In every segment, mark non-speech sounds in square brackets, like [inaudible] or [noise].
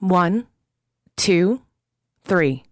One, two, three.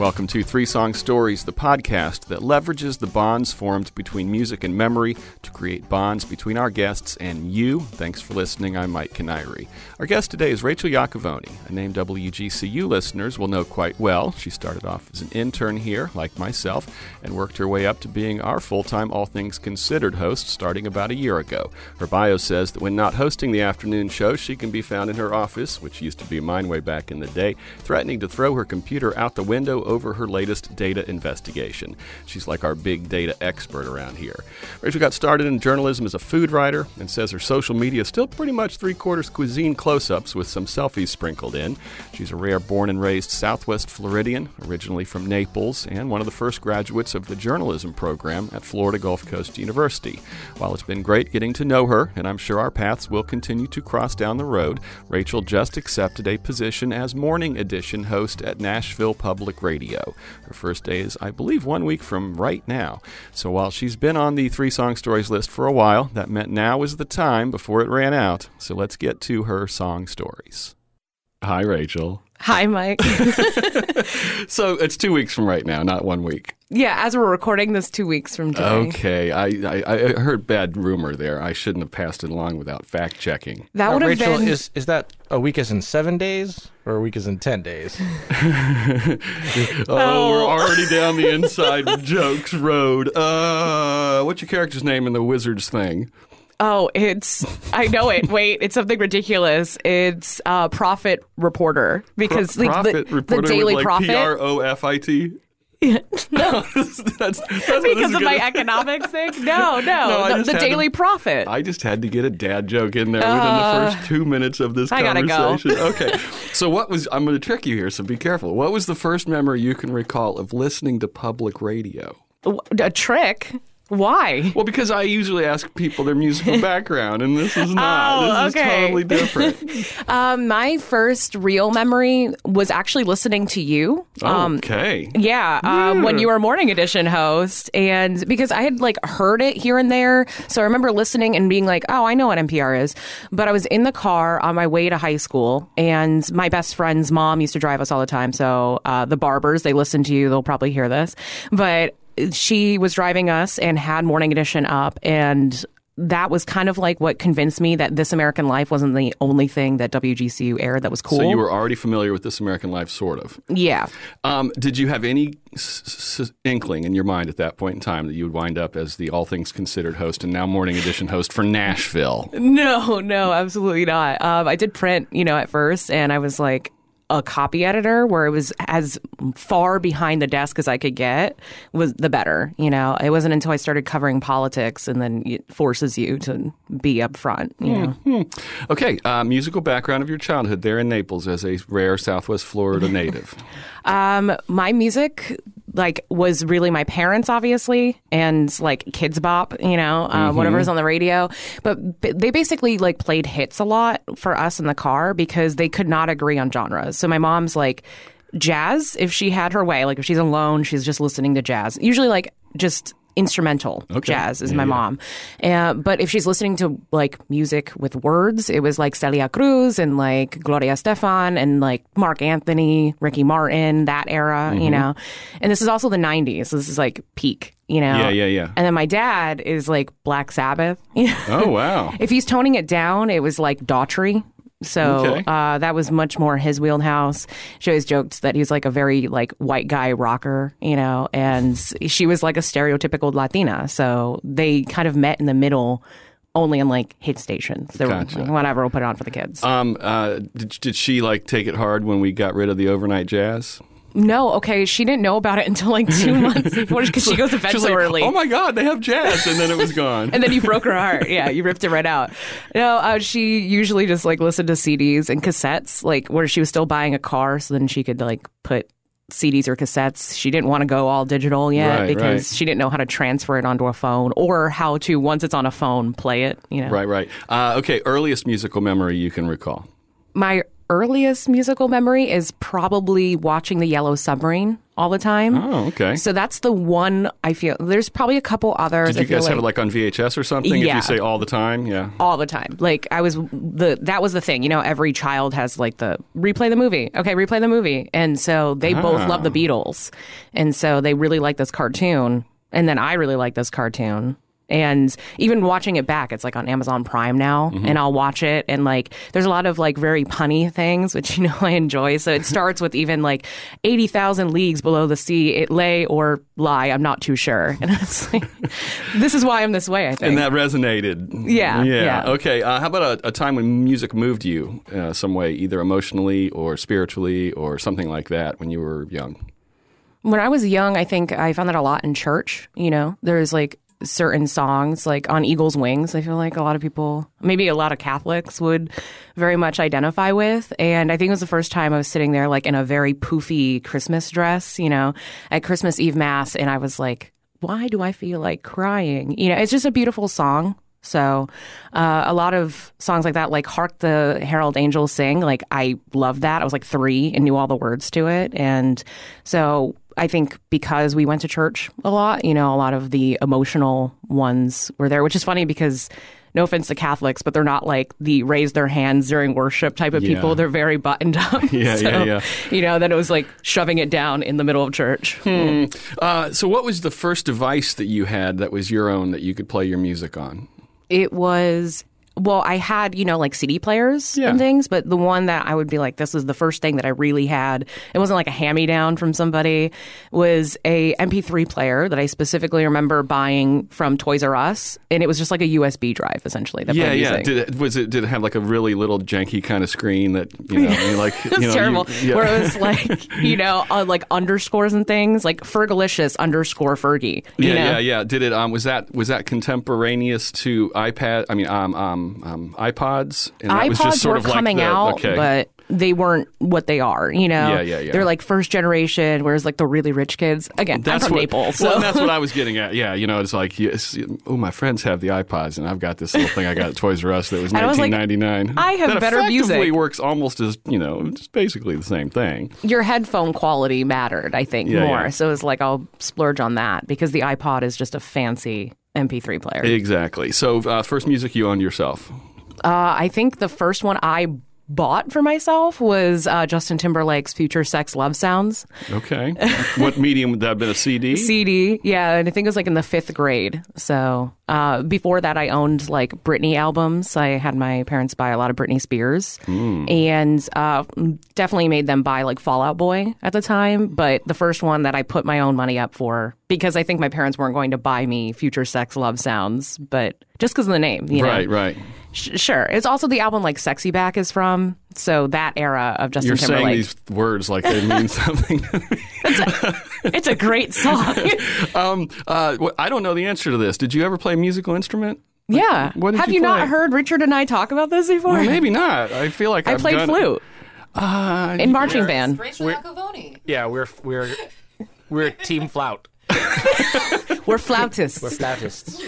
Welcome to Three Song Stories, the podcast that leverages the bonds formed between music and memory to create bonds between our guests and you. Thanks for listening. I'm Mike Canary. Our guest today is Rachel Iacovone, a name WGCU listeners will know quite well. She started off as an intern here, like myself, and worked her way up to being our full time All Things Considered host starting about a year ago. Her bio says that when not hosting the afternoon show, she can be found in her office, which used to be mine way back in the day, threatening to throw her computer out the window over her latest data investigation. She's like our big data expert around here. Rachel got started in journalism as a food writer and says her social media is still pretty much three quarters cuisine close ups with some selfies sprinkled in. She's a rare born and raised Southwest Floridian, originally from Naples, and one of the first graduates of the journalism program at Florida Gulf Coast University. While it's been great getting to know her, and I'm sure our paths will continue to cross down the road, Rachel just accepted a position as morning edition host at Nashville Public Radio. Her first day is, I believe, one week from right now. So while she's been on the three song stories list for a while, that meant now was the time before it ran out. So let's get to her song stories. Hi, Rachel. Hi, Mike. [laughs] [laughs] So it's two weeks from right now, not one week. yeah, as we're recording this two weeks from today. Okay, I, I, I heard bad rumor there. I shouldn't have passed it along without fact checking. That Uh, would have Rachel, been. is is that a week is in seven days or a week is in ten days? [laughs] Oh, we're already down the inside jokes road. Uh, what's your character's name in the Wizards thing? Oh, it's. I know it. [laughs] Wait, it's something ridiculous. It's uh, Profit Reporter because Pro- like, profit the, reporter the Daily like Profit. P R O F I T. [laughs] no, [laughs] That's, that's because of my economics thing. No, no, No, the, the had to- Daily Profit. I just had to get a dad joke in there within Uh, the first two minutes of this I gotta go. conversation. Okay. So, what was, I'm going to trick you here, so be careful. What was the first memory you can recall of listening to public radio? a trick. Why? Well, because I usually ask people their musical [laughs] background, and this is not. Oh, this is okay. totally different. [laughs] Um, my first real memory was actually listening to you. Um, okay. Yeah, um, when you were morning edition host, and because I had like heard it here and there, so I remember listening and being like, "Oh, I know what NPR is." But I was in the car on my way to high school, and my best friend's mom used to drive us all the time. So uh, the Barbers, they listen to you; they'll probably hear this. But she was driving us and had morning edition up, and that was kind of like what convinced me that This American Life wasn't the only thing that WGCU aired that was cool. So you were already familiar with This American Life, sort of. yeah. Um, did you have any s- s- inkling in your mind at that point in time that you would wind up as the All Things Considered host and now Morning Edition host for Nashville? No, no, absolutely not. Um, I did print, you know, at first, and I was like a copy editor where it was as far behind the desk as I could get was the better. You know, it wasn't until I started covering politics and then it forces you to be up front. You know, Okay, uh, musical background of your childhood there in Naples as a rare Southwest Florida native. [laughs] um, my music like was really my parents obviously and like kidz bop you know uh, whatever was on the radio. But b- they basically like played hits a lot for us in the car because they could not agree on genres. So my mom's like jazz if she had her way. Like if she's alone she's just listening to jazz. Usually like just instrumental Okay. jazz is Yeah, my yeah. mom uh, but if she's listening to like music with words it was like celia cruz and like gloria estefan and like marc anthony ricky martin that era Mm-hmm. you know and this is also the 90s so this is like peak you know Yeah, yeah, yeah. and then my dad is like black sabbath Oh, wow. [laughs] if he's toning it down it was like daughtry so Okay. uh, that was much more his wheelhouse. She always joked that he was like a very like white guy rocker, you know, and she was like a stereotypical Latina. So they kind of met in the middle, only on like hit stations. They Gotcha. were like, whatever, we'll put it on for the kids. Um, uh, did, did she like take it hard when we got rid of the overnight jazz? No, okay, she didn't know about it until like two [laughs] months before because she goes to bed so like, early. Oh my God, they have jazz, and then it was gone. [laughs] and then you broke her heart. Yeah, you ripped it right out. No, uh, she usually just like listened to CDs and cassettes, like where she was still buying a car, so then she could like put CDs or cassettes. She didn't want to go all digital yet Right, because right. she didn't know how to transfer it onto a phone or how to once it's on a phone play it. You know, right, right. Uh, okay, earliest musical memory you can recall. My earliest musical memory is probably watching the Yellow Submarine all the time. Oh, okay. So that's the one I feel. There's probably a couple others. Did you guys like, have it like on VHS or something? Yeah. If you say all the time, yeah. all the time. Like I was the that was the thing. You know, every child has like the replay the movie. Okay, replay the movie. And so they both love ah. the Beatles. And so they really like this cartoon. And then I really like this cartoon. And even watching it back, it's like on Amazon Prime now, and I'll watch it. And like, there's a lot of like very punny things, [laughs] which you know I enjoy. So it starts with even like eighty thousand leagues below the sea, it lay or lie. I'm not too sure. [laughs] And it's like, this is why I'm this way. I think. And that resonated. Yeah, Yeah. yeah. Okay. Uh, how about a, a time when music moved you uh, some way, either emotionally or spiritually or something like that when you were young? when I was young, I think I found that a lot in church. You know, there's like certain songs, like on Eagle's Wings, I feel like a lot of people, maybe a lot of Catholics would very much identify with. And I think it was the first time I was sitting there, like in a very poofy Christmas dress, you know, at Christmas Eve Mass. And I was like, why do I feel like crying? You know, it's just a beautiful song. So, uh, a lot of songs like that, like "Hark the Herald Angels Sing," like I loved that. I was like three and knew all the words to it, and so I think because we went to church a lot, you know, a lot of the emotional ones were there, which is funny because. No offense to Catholics, but they're not like the raise their hands during worship type of Yeah. people. They're very buttoned up. [laughs] Yeah, [laughs] So, yeah, yeah. You know, then it was like shoving it down in the middle of church. Uh, so, what was the first device that you had that was your own that you could play your music on? It was well i had you know like cd players Yeah. and things but the one that i would be like this is the first thing that i really had it wasn't like a hand-me-down from somebody was a mp3 player that i specifically remember buying from toys r us and it was just like a usb drive essentially that Yeah, yeah. Did it, was it? Did it have like a really little janky kind of screen that you know, you like? [laughs] You know, you- terrible. yeah. Where it was [laughs] like, you know, uh, like underscores and things, like Fergalicious underscore Fergie. You Yeah, know? yeah, yeah. Did it? Um, was that was that contemporaneous to iPad? I mean, um, um, um iPods. And that was iPods just sort were of like coming the- out, okay. but they weren't what they are. You know, Yeah, yeah, yeah. They're like first generation, whereas like the really rich kids. Again, That's I'm from what, Naples, so Well, and that's what I was [laughs] getting at. Yeah, you know, it's like, yes, oh, my friends have the iPods, and I've got this little thing I got at Toys R Us that was And I was like, I have that better effectively music. works almost as you know, it's basically the same thing. your headphone quality mattered. I think Yeah, more. yeah. So it was like I'll splurge on that because the iPod is just a fancy MP3 player. Exactly. So, uh, first music you owned yourself. Uh, I think the first one I bought for myself was uh, Justin Timberlake's "Future Sex Love Sounds." Okay. what medium would that have been? A CD? [laughs] CD, yeah, and I think it was like in the fifth grade. So uh, before that, I owned like Britney albums. I had my parents buy a lot of Britney Spears, and uh, definitely made them buy like Fall Out Boy at the time. But the first one that I put my own money up for because I think my parents weren't going to buy me Future Sex Love Sounds, but just because of the name, you know. Right, right. Sh- sure. It's also the album like Sexy Back is from. So that era of Justin You're saying these words like they mean [laughs] something. it's a great song. [laughs] um, uh, I don't know the answer to this. Did you ever play a musical instrument? yeah. What Have you you, not heard Richard and I talk about this before? Well, maybe not. I feel like I I've played done- flute Uh, in marching band. Rachel Iacovone. Yeah, we're we're we're [laughs] team flout. We're flautists. We're flautists.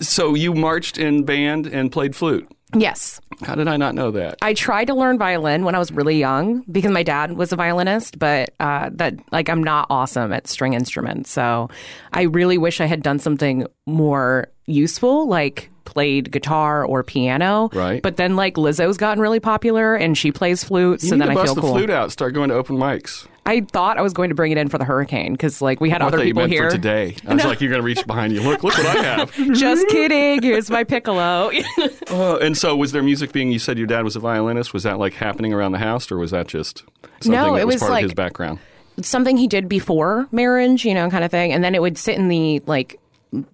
So you marched in band and played flute. yes. How did I not know that? I tried to learn violin when I was really young because my dad was a violinist, but uh, that like I'm not awesome at string instruments. So I really wish I had done something more useful, like played guitar or piano. Right. But then like Lizzo's gotten really popular and she plays flute, You so then I feel the cool. flute out. Start going to open mics. I thought I was going to bring it in for the hurricane because like we had I other people meant here. for today. I was [laughs] like, you're going to reach behind you. Look, look what I have. [laughs] Just kidding. Here's my piccolo. [laughs] Uh, and so, was there music being? You said your dad was a violinist. Was that like happening around the house, or was that just something No, that it was, was part like- of his background? something he did before marriage, you know, kind of thing. And then it would sit in the like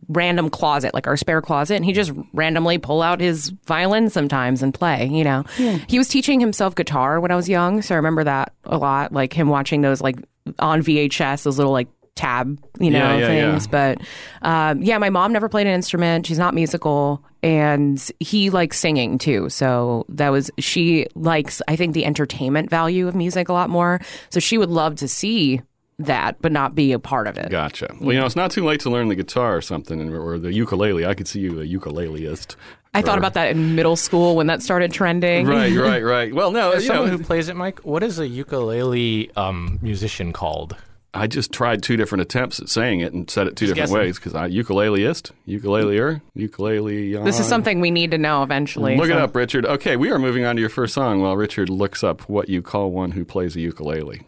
random closet, like our spare closet, and he just randomly pull out his violin sometimes and play, you know. He was teaching himself guitar when I was young, so I remember that a lot, like him watching those like on VHS, those little like tab, you know, Yeah, yeah, yeah. things. But um, yeah, my mom never played an instrument. She's not musical. And he likes singing too. So that was, she likes, I think, the entertainment value of music a lot more. So she would love to see that, but not be a part of it. Gotcha. Well, you know, it's not too late to learn the guitar or something, or the ukulele. I could see you a ukuleleist. I thought about that in middle school when that started trending. Right, right, right. [laughs] Well, no, As you know, someone who plays it, Mike, what is a ukulele um, musician called? I just tried two different attempts at saying it and said it two Just different guessing. ways because I ukuleleist, ukuleleer, ukulele. This is something we need to know eventually. Look it up, Richard. Okay, we are moving on to your first song while Richard looks up what you call one who plays a ukulele.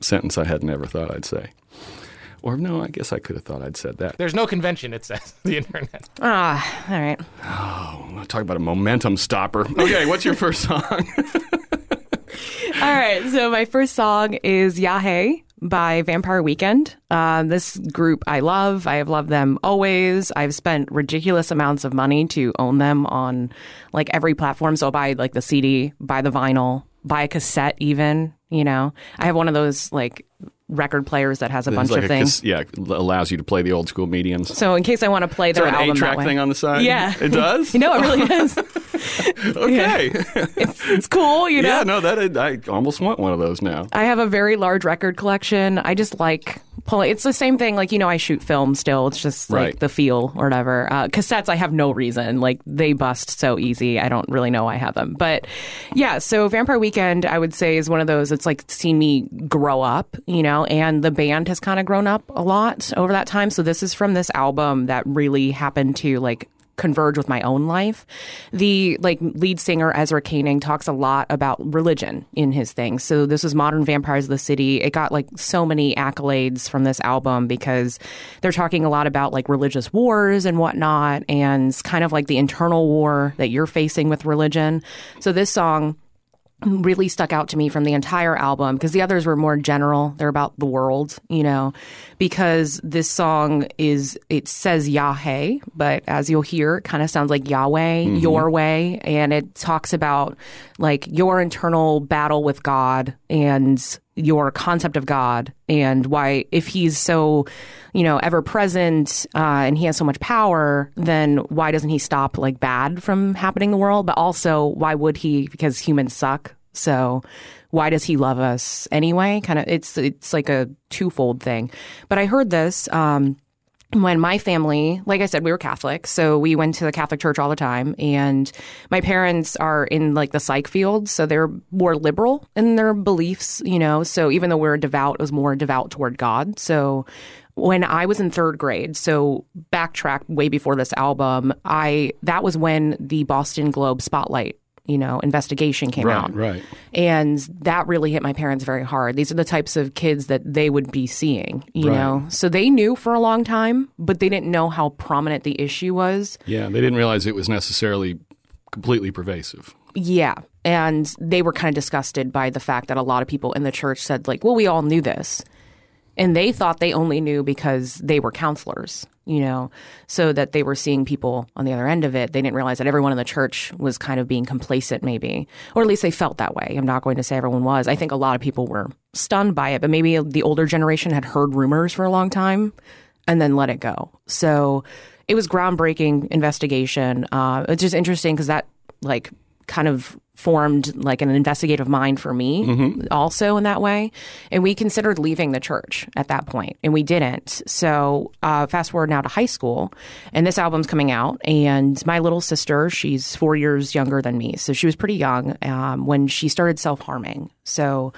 Sentence I had never thought I'd say. Or no, I guess I could have thought I'd said that. There's no convention, it says, [laughs] the internet. Ah, all right. Oh, talk about a momentum stopper. Okay, what's your first song? [laughs] All right. So my first song is Ya Hey by Vampire Weekend. Uh, this group I love. I have loved them always. I've spent ridiculous amounts of money to own them on like every platform. So I'll buy like the CD, buy the vinyl, buy a cassette even, you know. I have one of those like record players that has a bunch like of a things. yeah, allows you to play the old school mediums. so in case I want to play their album eight-track thing on the side? Yeah. it does. [laughs] no, it really does. [laughs] okay. it's, it's cool, you know. yeah, no, that I almost want one of those now. I have a very large record collection. I just like pulling. It's the same thing. Like you know, I shoot film still. It's just like Right. the feel or whatever. Uh, cassettes, I have no reason. Like they bust so easy. I don't really know I have them. But yeah, so Vampire Weekend, I would say, is one of those. It's like seen me grow up, you know, and the band has kind of grown up a lot over that time. So this is from this album that really happened to like converge with my own life. The like lead singer Ezra Koenig talks a lot about religion in his things. So this was Modern Vampires of the City. It got like so many accolades from this album because they're talking a lot about like religious wars and whatnot and kind of like the internal war that you're facing with religion. So this song really stuck out to me from the entire album because the others were more general. They're about the world, you know, because this song is, it says Yahweh, but as you'll hear, it kind of sounds like Yahweh, mm-hmm. your way. And it talks about like your internal battle with God and your concept of God and why, if he's so, you know, ever present uh, and he has so much power, then why doesn't he stop like bad from happening in the world? But also, why would he? Because humans suck. So why does he love us anyway? Kind of, it's it's like a twofold thing. But I heard this. Um, when my family, like I said, we were Catholic, so we went to the Catholic church all the time. And my parents are in like the psych field, so they're more liberal in their beliefs, you know. So even though we we're devout, it was more devout toward God. So when I was in third grade, so backtrack way before this album, I that was when the Boston Globe spotlight, you know, investigation came out. right. And that really hit my parents very hard. These are the types of kids that they would be seeing, you Right. know? So they knew for a long time, but they didn't know how prominent the issue was. Yeah, they didn't realize it was necessarily completely pervasive. Yeah. And they were kind of disgusted by the fact that a lot of people in the church said, like, well, we all knew this. And they thought they only knew because they were counselors, you know, so that they were seeing people on the other end of it. They didn't realize that everyone in the church was kind of being complacent, maybe, or at least they felt that way. I'm not going to say everyone was. I think a lot of people were stunned by it, but maybe the older generation had heard rumors for a long time and then let it go. So it was groundbreaking investigation. Uh, it's just interesting because that like kind of formed like an investigative mind for me also in that way. And we considered leaving the church at that point and we didn't. So uh, fast forward now to high school and this album's coming out and my little sister she's four years younger than me. So she was pretty young um, when she started self-harming. So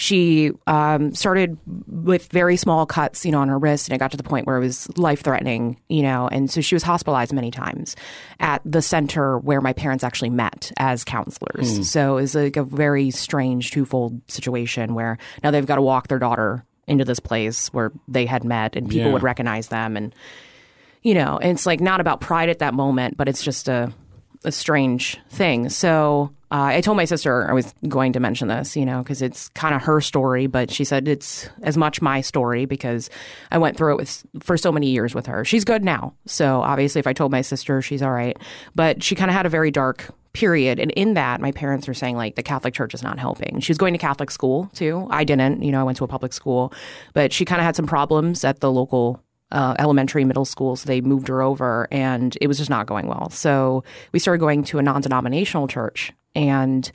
she um, started with very small cuts, you know, on her wrist, and it got to the point where it was life threatening, you know, and so she was hospitalized many times at the center where my parents actually met as counselors. So it was like a very strange twofold situation where now they've got to walk their daughter into this place where they had met, and people Yeah. would recognize them, and you know, and it's like not about pride at that moment, but it's just a a strange thing. So uh, I told my sister I was going to mention this, you know, because it's kind of her story, but she said it's as much my story because I went through it with for so many years with her. She's good now, so obviously, if I told my sister, she's all right. But she kind of had a very dark period, and in that, my parents were saying like the Catholic Church is not helping. She was going to Catholic school too. I didn't, you know, I went to a public school, but she kind of had some problems at the local uh, elementary, middle school, so they moved her over, and it was just not going well. So we started going to a non-denominational church, and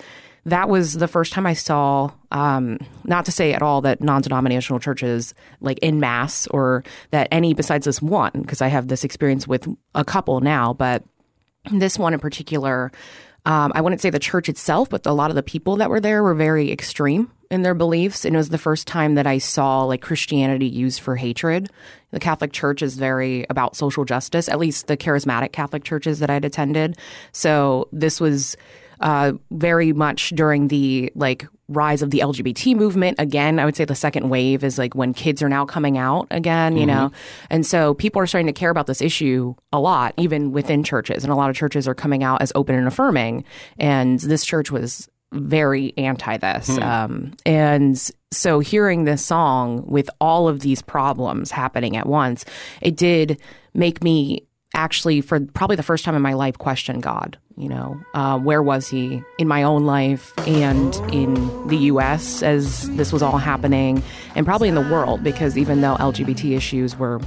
that was the first time I saw. Um, not to say at all that non-denominational churches, like in mass, or that any besides this one, because I have this experience with a couple now, but this one in particular, um, I wouldn't say the church itself, but a lot of the people that were there were very extreme in their beliefs. And it was the first time that I saw like Christianity used for hatred. The Catholic Church is very about social justice, at least the charismatic Catholic churches that I'd attended. So this was uh, very much during the like rise of the LGBT movement. Again, I would say the second wave is like when kids are now coming out again, you know, and so people are starting to care about this issue a lot, even within churches, and a lot of churches are coming out as open and affirming. And this church was very anti this. Um, and so hearing this song with all of these problems happening at once, it did make me actually, for probably the first time in my life, question God. You know, uh, where was he in my own life and in the US as this was all happening, and probably in the world, because even though LGBT issues were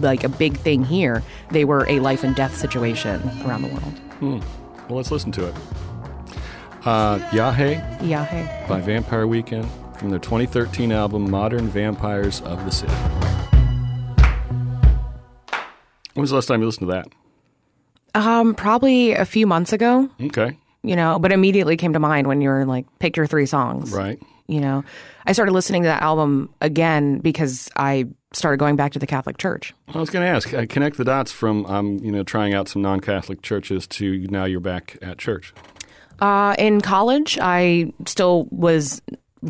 like a big thing here, they were a life and death situation around the world. Well, let's listen to it. Uh, Ya Hey Yeah, hey. by Vampire Weekend from their 2013 album Modern Vampires of the City. When was the last time you listened to that? Um, probably a few months ago, Okay, you know, but immediately came to mind when you were like, pick your three songs. right. You know, I started listening to that album again because I started going back to the Catholic Church. I was going to ask, uh, connect the dots from um, you know trying out some non-Catholic churches to now you're back at church. Uh, in college, I still was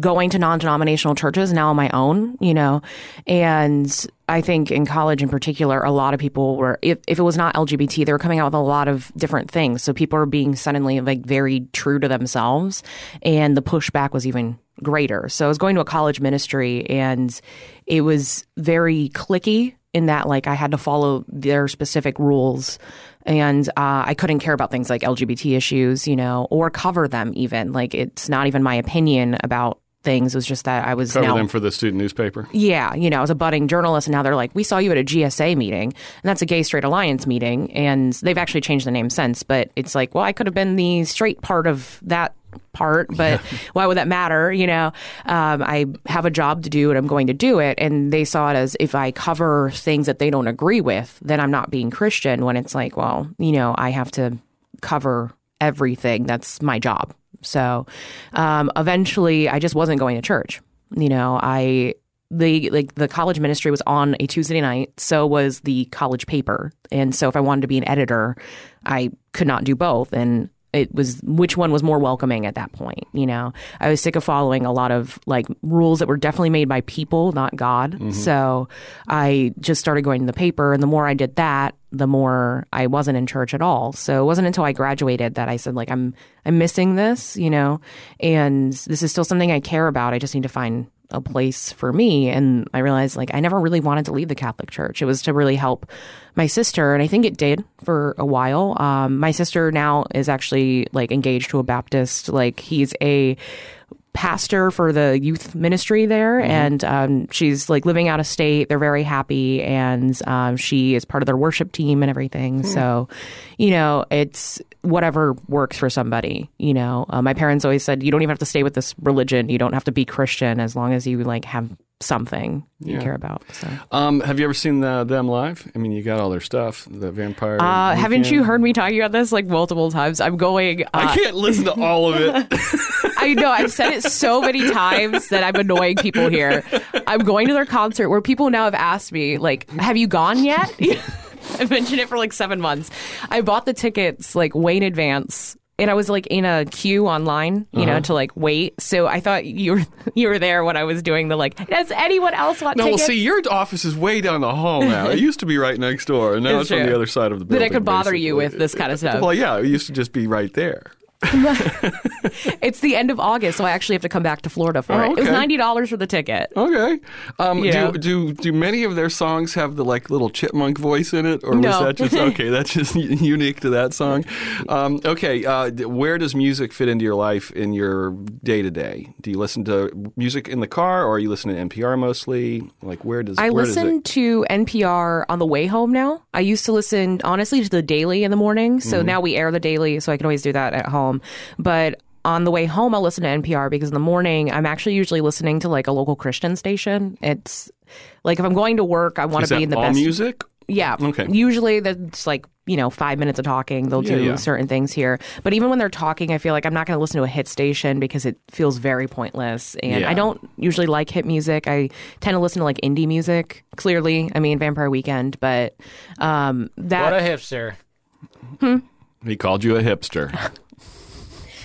going to non-denominational churches now on my own, you know, and I think in college in particular, a lot of people were, if, if it was not LGBT, they were coming out with a lot of different things. So people are being suddenly like very true to themselves and the pushback was even greater. So I was going to a college ministry and it was very cliquey in that like I had to follow their specific rules and uh, I couldn't care about things like LGBT issues, you know, or cover them even. Like it's not even my opinion about things. It was just that I was Cover now them for the student newspaper. yeah, you know, I was a budding journalist, and now they're like, we saw you at a GSA meeting, and that's a Gay Straight Alliance meeting, and they've actually changed the name since. But it's like, well, I could have been the straight part of that part, but [laughs] why would that matter? You know, um, I have a job to do, and I'm going to do it. And they saw it as if I cover things that they don't agree with, then I'm not being Christian. When it's like, well, you know, I have to cover everything. That's my job. So um, eventually, I just wasn't going to church. You know, I the like the college ministry was on a Tuesday night, so was the college paper, and so if I wanted to be an editor, I could not do both, and it was which one was more welcoming at that point. You know, I was sick of following a lot of like rules that were definitely made by people, not God. Mm-hmm. So I just started going to the paper, and the more I did that, the more I wasn't in church at all. So it wasn't until I graduated that I said like I'm I'm missing this, you know, and this is still something I care about. I just need to find a place for me and I realized like I never really wanted to leave the Catholic Church. It was to really help my sister and I think it did for a while. Um, my sister now is actually like engaged to a Baptist. Like he's a pastor for the youth ministry there and um, she's like living out of state they're very happy and um, she is part of their worship team and everything so you know it's whatever works for somebody you know uh, my parents always said you don't even have to stay with this religion you don't have to be christian as long as you like have something you Yeah. care about so Um, have you ever seen the, them live? I mean, you got all their stuff. The Vampire. uh, haven't you heard me talking about this like multiple times i'm going uh, I can't listen to all of it. [laughs] I know I've said it so many times that I'm annoying people here. I'm going to their concert where people now have asked me, like, have you gone yet? [laughs] [laughs] I've mentioned it for like seven months. I bought the tickets like way in advance. And I was like in a queue online, you know, uh-huh. to like wait. So I thought you were [laughs] you were there when I was doing the like. Does anyone else want to no, well, see, your office is way down the hall now. It used to be right next door, and now it's, It's on the other side of the building. that. I could bother you with this kind of stuff. Well, yeah, it used to just be right there. [laughs] It's the end of August, so I actually have to come back to Florida for Oh, it. It was ninety dollars for the ticket. Okay. Um, Yeah. do, do do many of their songs have the like little chipmunk voice in it, or was that just [laughs] okay? That's just unique to that song. Um, okay. Uh, where does music fit into your life in your day to day? Do you listen to music in the car, or are you listening to NPR mostly? Like, where does I where does listen it? to NPR on the way home now. I used to listen honestly to the daily in the morning. So Mm-hmm. now we air the daily, so I can always do that at home. But on the way home, I'll listen to NPR because in the morning, I'm actually usually listening to like a local Christian station. It's like if I'm going to work, I want to be in the all best music? Yeah. Okay. Usually that's like you know, five minutes of talking. They'll Yeah, do yeah. certain things here. But even when they're talking, I feel like I'm not going to listen to a hit station because it feels very pointless. And Yeah. I don't usually like hit music. I tend to listen to like indie music. Clearly, I mean, Vampire Weekend, but um, that What a hipster. He called you a hipster. [laughs]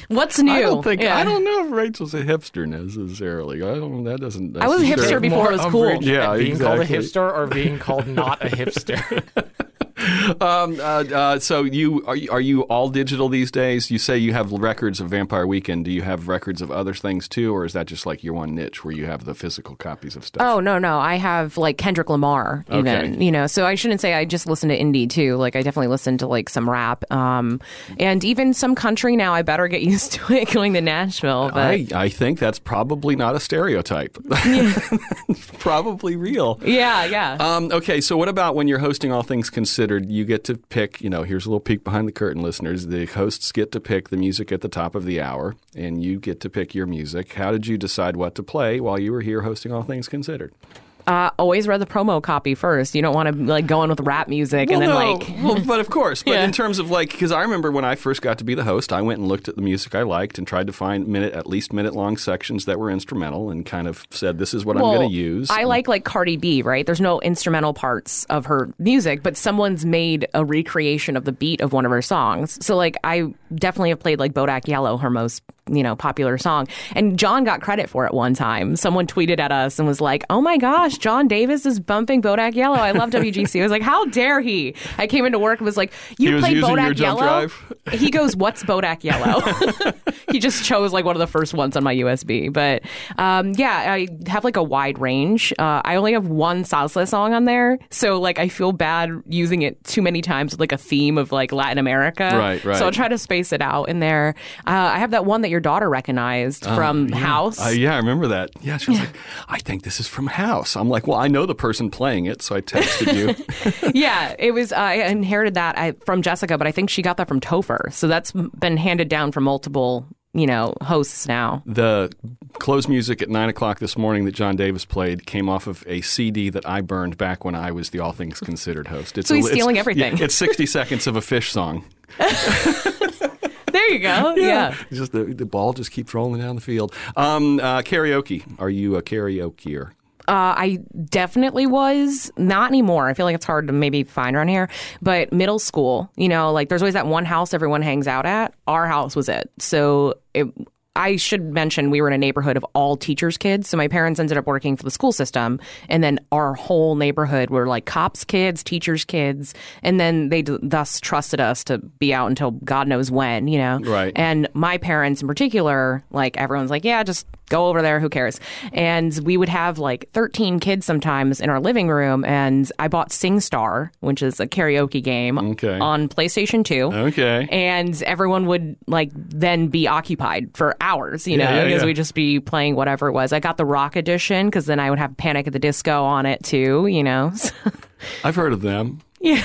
what's new? I don't think Yeah. I don't know if Rachel's a hipster necessarily. I don't. That doesn't. I was a hipster necessarily- before it was cool. Yeah, at being called a hipster or being called not a hipster. [laughs] Um, uh, uh, so you are, you are you all digital these days? You say you have records of Vampire Weekend. Do you have records of other things too, or is that just like your one niche where you have the physical copies of stuff? Oh no, no. I have like Kendrick Lamar even, Okay. you know. So I shouldn't say I just listen to indie too. Like I definitely listen to like some rap. Um and even some country now I better get [laughs] used to it going to Nashville. But I, I think that's probably not a stereotype. [laughs] probably real. yeah, yeah. Um, okay, so what about when you're hosting All Things Considered? You get to pick, you know, here's a little peek behind the curtain, listeners. The hosts get to pick the music at the top of the hour, and you get to pick your music. How did you decide what to play while you were here hosting All Things Considered? Uh, always read the promo copy first. You don't want to like go in with rap music and then no, like well, but of course. But [laughs] Yeah. in terms of like, because I remember when I first got to be the host, I went and looked at the music I liked and tried to find minute, at least minute long sections that were instrumental, and kind of said, "This is what I'm going to use." I like like Cardi B, right? There's no instrumental parts of her music, but someone's made a recreation of the beat of one of her songs. So like I definitely have played like Bodak Yellow, her most you know popular song, and John got credit for it one time. Someone tweeted at us and was like, "Oh my gosh, John Davis is bumping Bodak Yellow. I love [laughs] WGC." I was like, "How dare he?" I came into work and was like, "You using Bodak Yellow." [laughs] He goes, "What's Bodak Yellow?" [laughs] he just chose like one of the first ones on my USB. But um, yeah, I have like a wide range. Uh, I only have one salsa song on there, so like I feel bad using it too many times with like a theme of like Latin America. Right, right. So I'll try to space it out in there. Uh, I have that one that your daughter recognized from House. Uh, yeah, I remember that. Yeah, she was like, "I think this is from House." I'm like, "Well, I know the person playing it, so I texted you." [laughs] yeah, it was. Uh, I inherited that I, from Jessica, but I think she got that from Topher. So that's been handed down from multiple, you know, hosts now. the close music at nine o'clock this morning that John Davis played came off of a CD that I burned back when I was the All Things Considered host. It's So a- he's it's- stealing everything. yeah, it's sixty seconds of a fish song. [laughs] There you go. [laughs] yeah. It's just the, the ball just keeps rolling down the field. Um, uh, karaoke. Are you a karaokeer? Uh, I definitely was. Not anymore. I feel like it's hard to maybe find around here. But middle school, you know, like there's always that one house everyone hangs out at. Our house was it. So it, I should mention we were in a neighborhood of all teachers' kids. So my parents ended up working for the school system. And then our whole neighborhood were like cops' kids, teachers' kids. And then they d- thus trusted us to be out until God knows when, you know? Right. And my parents in particular, like everyone's like, yeah, just go over there. Who cares? And we would have like 13 kids sometimes in our living room. And I bought SingStar, which is a karaoke game Okay. on PlayStation 2. Okay. And everyone would like then be occupied for hours, you Yeah, know, yeah, because yeah. we'd just be playing whatever it was. I got the rock edition because then I would have Panic at the Disco on it too, you know. [laughs] I've heard of them. Yeah.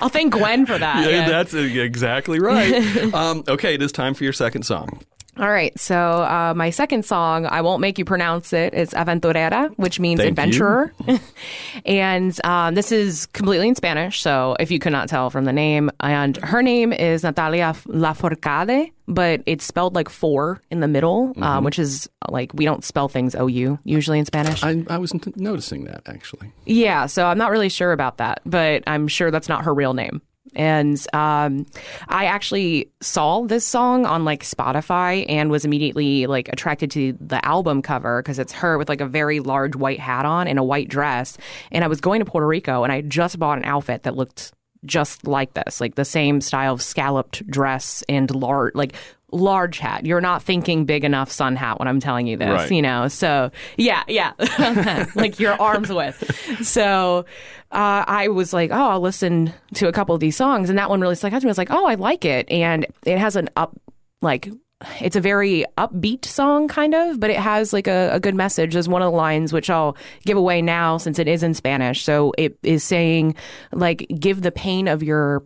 I'll thank Gwen for that. Yeah, yeah. that's exactly right. [laughs] um, okay, it is time for your second song. All right, so uh, my second song, I won't make you pronounce it. It's Aventurera, which means Thank adventurer. [laughs] and um, this is completely in Spanish, so if you could not tell from the name. And her name is Natalia Lafourcade, but it's spelled like four in the middle, um, which is like we don't spell things OU usually in Spanish. I, I was n- noticing that actually. Yeah, so I'm not really sure about that, but I'm sure that's not her real name. And um, I actually saw this song on like Spotify and was immediately like attracted to the album cover because it's her with like a very large white hat on and a white dress. And I was going to Puerto Rico and I just bought an outfit that looked just like this, like the same style of scalloped dress and large, like large hat. You're not thinking big enough sun hat when I'm telling you this, Right. you know? So yeah, yeah, [laughs] like your arms width. So uh, I was like, oh, I'll listen to a couple of these songs, and that one really stuck out to me. I was like, oh, I like it, and it has an up, like. It's a very upbeat song, kind of, but it has like a, a good message. There's one of the lines which I'll give away now since it is in Spanish. So it is saying, like, give the pain of your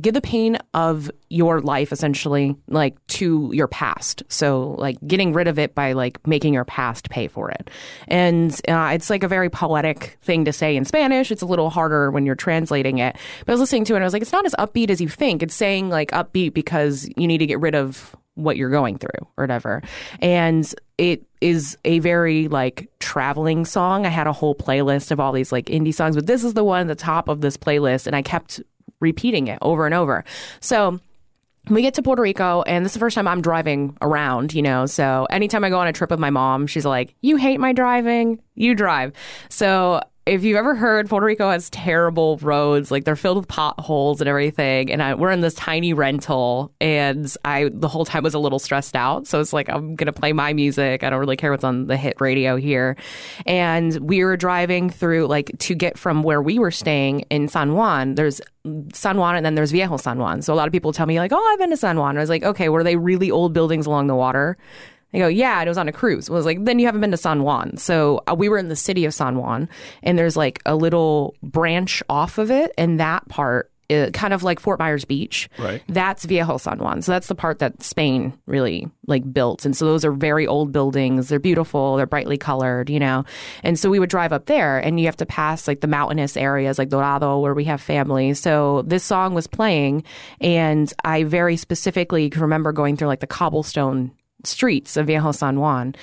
give the pain of your life essentially like to your past. So like getting rid of it by like making your past pay for it. And uh, it's like a very poetic thing to say in spanish. It's a little harder when you're translating it. But i was listening to it and i was like it's not as upbeat as you think. It's saying like upbeat because you need to get rid of what you're going through or whatever and it is a very like traveling song i had a whole playlist of all these like indie songs but this is the one at the top of this playlist and i kept repeating it over and over. So we get to Puerto Rico, and this is the first time I'm driving around, you know. So anytime I go on a trip with my mom, she's like, You hate my driving, you drive. So if you've ever heard Puerto Rico has terrible roads, like they're filled with potholes and everything, and I, we're in this tiny rental, and I the whole time was a little stressed out. So it's like I'm gonna play my music. I don't really care what's on the hit radio here, and we were driving through like to get from where we were staying in San Juan. There's San Juan and then there's Viejo San Juan. So a lot of people tell me like, "Oh, I've been to San Juan." I was like, "Okay, were they really old buildings along the water?" They go, yeah, it was on a cruise. I was like, then you haven't been to San Juan. So uh, we were in the city of San Juan, and there's like a little branch off of it, and that part, uh, kind of like Fort Myers Beach, Right. That's Viejo San Juan. So that's the part that Spain really like built, and so those are very old buildings. They're beautiful. They're brightly colored, you know. And so we would drive up there, and you have to pass like the mountainous areas, like Dorado, where we have family. So this song was playing, and I very specifically can remember going through like the cobblestone streets of Viejo San Juan.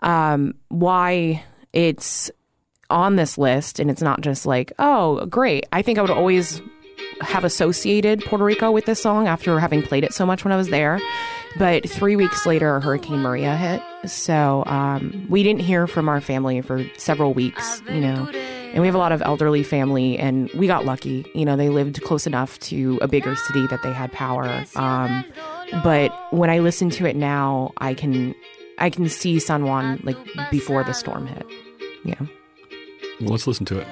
Um, why it's on this list and it's not just like, oh, great. I think I would always have associated Puerto Rico with this song after having played it so much when I was there. But three weeks later, Hurricane Maria hit. So um, we didn't hear from our family for several weeks, you know. And we have a lot of elderly family, and we got lucky. You know, they lived close enough to a bigger city that they had power. Um, but when I listen to it now, I can I can see San Juan like before the storm hit. Yeah. Well, let's listen to it.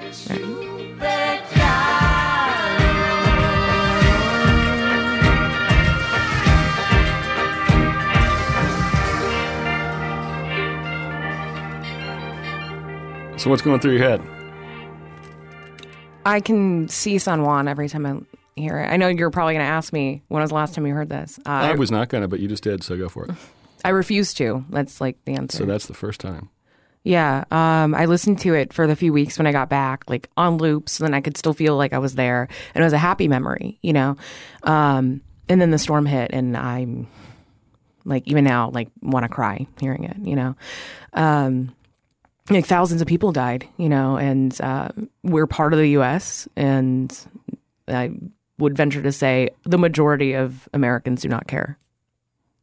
So what's going through your head? I can see San Juan every time I hear it. I know you're probably going to ask me when was the last time you heard this. Uh, I was not gonna, but you just did, so go for it. I refuse to. That's like the answer. So that's the first time. Yeah, um, I listened to it for the few weeks when I got back, like on loops, so then I could still feel like I was there, and it was a happy memory, you know. Um, and then the storm hit, and I'm like, even now, like, want to cry hearing it, you know. Um, like thousands of people died, you know, and uh, we're part of the U.S. and I would venture to say the majority of Americans do not care.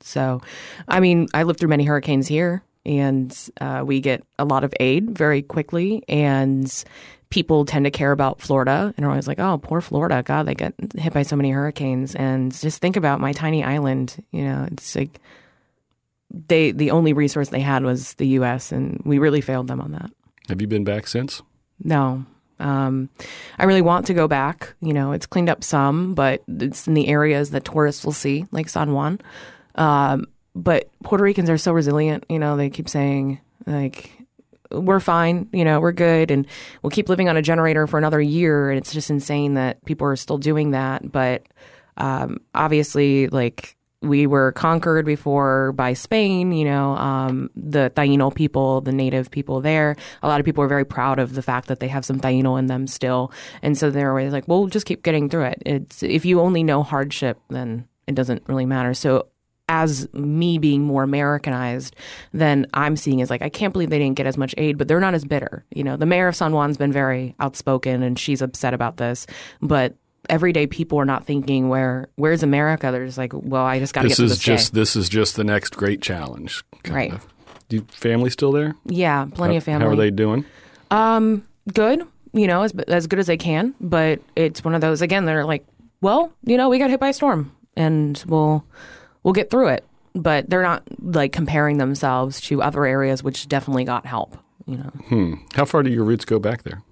So, I mean, I lived through many hurricanes here, and uh, we get a lot of aid very quickly. And people tend to care about Florida, and are always like, "Oh, poor Florida! God, they get hit by so many hurricanes." And just think about my tiny island. You know, it's like they the only resource they had was the U.S., and we really failed them on that. Have you been back since? No. Um, I really want to go back. You know, it's cleaned up some, but it's in the areas that tourists will see, like San Juan. Um, but Puerto Ricans are so resilient. You know, they keep saying like, "We're fine. You know, we're good, and we'll keep living on a generator for another year." And it's just insane that people are still doing that. But um, obviously, like we were conquered before by Spain, you know, um, the Taino people, the native people there. A lot of people are very proud of the fact that they have some Taino in them still. And so they're always like, well, just keep getting through it. It's, if you only know hardship, then it doesn't really matter. So as me being more Americanized, then I'm seeing is like, I can't believe they didn't get as much aid, but they're not as bitter. You know, the mayor of San Juan's been very outspoken and she's upset about this, but everyday people are not thinking where where's America. They're just like, well, I just got to get This through is this just day. this is just the next great challenge. Right. of. Do you, family still there? Yeah, plenty how, of family. How are they doing? Um, good? You know, as as good as they can. But it's one of those again. They're like, well, you know, we got hit by a storm, and we'll we'll get through it. But they're not like comparing themselves to other areas which definitely got help. You know. Hmm. How far do your roots go back there?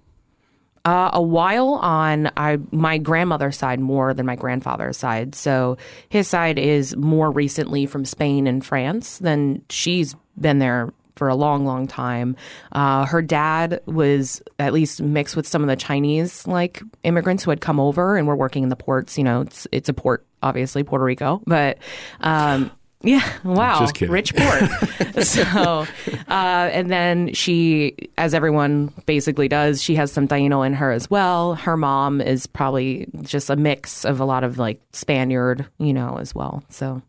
Uh, a while on I my grandmother's side more than my grandfather's side. So his side is more recently from Spain and France. Then she's been there for a long, long time. Uh, her dad was at least mixed with some of the Chinese like immigrants who had come over and were working in the ports. You know, it's it's a port, obviously Puerto Rico, but. Um, yeah, wow, Just kidding. rich port. [laughs] so, uh, and then she, as everyone basically does, she has some Taino in her as well. Her mom is probably just a mix of a lot of like Spaniard, you know, as well. So,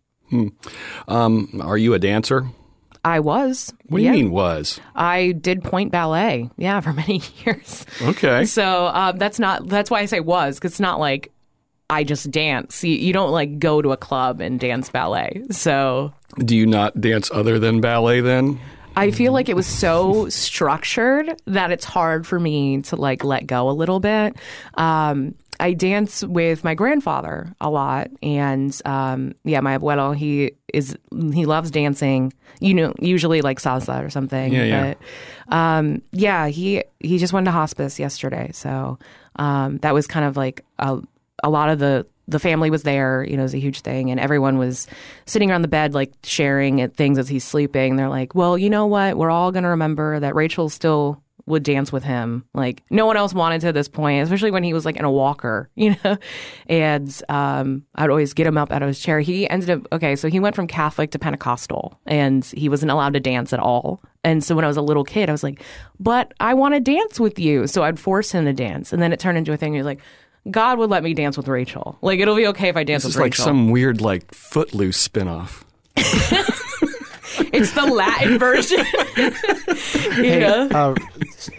Um, are you a dancer? I was. What do yeah. you mean was? I did point ballet, yeah, for many [laughs] years. Okay. So um, that's not. That's why I say was because it's not like I just dance. You, you don't like go to a club and dance ballet. So Do you not dance other than ballet then? I feel like it was so structured that it's hard for me to like let go a little bit. Um, I dance with my grandfather a lot, and um, yeah, my abuelo he is he loves dancing. You know, usually like salsa or something. Yeah, yeah. Um, yeah, he he just went to hospice yesterday, so um, that was kind of like a a lot of the the family was there, you know, it was a huge thing, and everyone was sitting around the bed, like sharing things as he's sleeping. They're like, "Well, you know what? We're all gonna remember that Rachel still would dance with him. Like no one else wanted to at this point, especially when he was like in a walker, [laughs] you know. And um, I'd always get him up out of his chair. He ended up okay, so he went from Catholic to Pentecostal, and he wasn't allowed to dance at all. And so when I was a little kid, I was like, "But I want to dance with you," so I'd force him to dance, and then it turned into a thing. He was like. God would let me dance with Rachel. Like it'll be okay if I dance This with is like some weird like footloose spinoff. It's the Latin version. [laughs] yeah. Uh,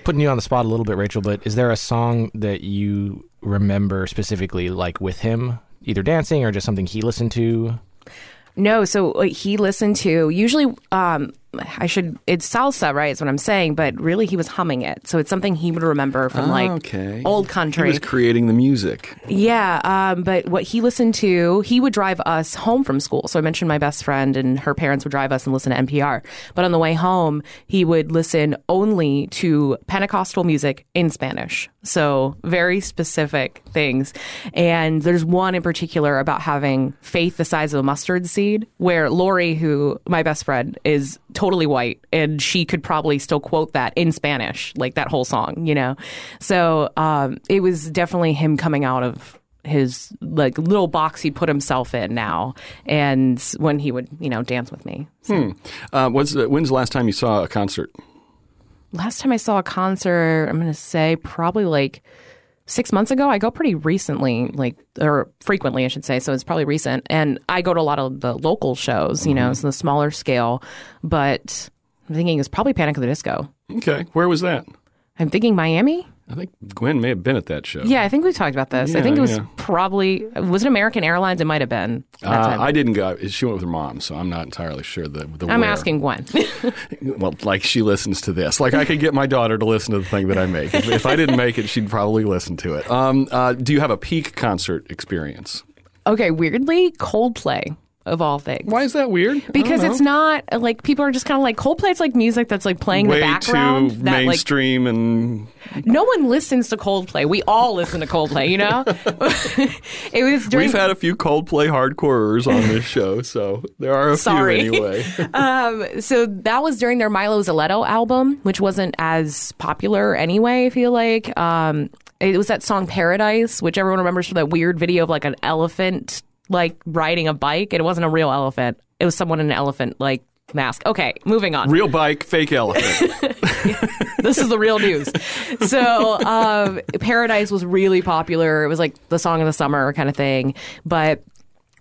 putting you on the spot a little bit, Rachel, but is there a song that you remember specifically, like with him, either dancing or just something he listened to? No, so like, he listened to usually um I should it's salsa, right? Is what I'm saying, but really he was humming it. So it's something he would remember from like Ah, okay. old He country. was creating the music. Yeah, um, but what he listened to, he would drive us home from school. So I mentioned my best friend, and her parents would drive us and listen to NPR. But on the way home, he would listen only to Pentecostal music in Spanish. So very specific things. And there's one in particular about having faith the size of a mustard seed, where Lori, who my best friend, is totally white, and she could probably still quote that in Spanish, like that whole song, you know. So um, it was definitely him coming out of his like little box he put himself in now, and when he would you know dance with me. Uh, what's the, when's the last time you saw a concert? Last time I saw a concert, I'm gonna say probably like six months ago. I go pretty recently, like or frequently, I should say. So it's probably recent, and I go to a lot of the local shows, you know, mm-hmm. so the smaller scale. But I'm thinking it's probably Panic at the Disco. Okay, where was that? I'm thinking Miami. I think Gwen may have been at that show. Yeah, I think we talked about this. I think it was yeah. probably was it American Airlines? It might have been. that Uh, time. I didn't go. She went with her mom, so I'm not entirely sure the. the I'm where. asking Gwen. [laughs] Well, like she listens to this. Like I could get my daughter to listen to the thing that I make. If, if I didn't make it, she'd probably listen to it. Um, uh, do you have a peak concert experience? okay, weirdly, Coldplay of all things. Why is that weird? Because it's not like people are just kind of like Coldplay. It's like music that's like playing in the background. too that like mainstream and no one listens to Coldplay. We all listen to Coldplay. You know, [laughs] it was during. We've had a few Coldplay hardcorers on this show, so there are a Sorry. few anyway. [laughs] um, so that was during their Mylo Xyloto album, which wasn't as popular anyway. I feel like um, it was that song Paradise, which everyone remembers from that weird video of like an elephant like riding a bike. It wasn't a real elephant. It was someone in an elephant like mask. Okay, moving on. Real bike, fake elephant. [laughs] this is the real news. So, um, Paradise was really popular. It was like the song of the summer kind of thing. But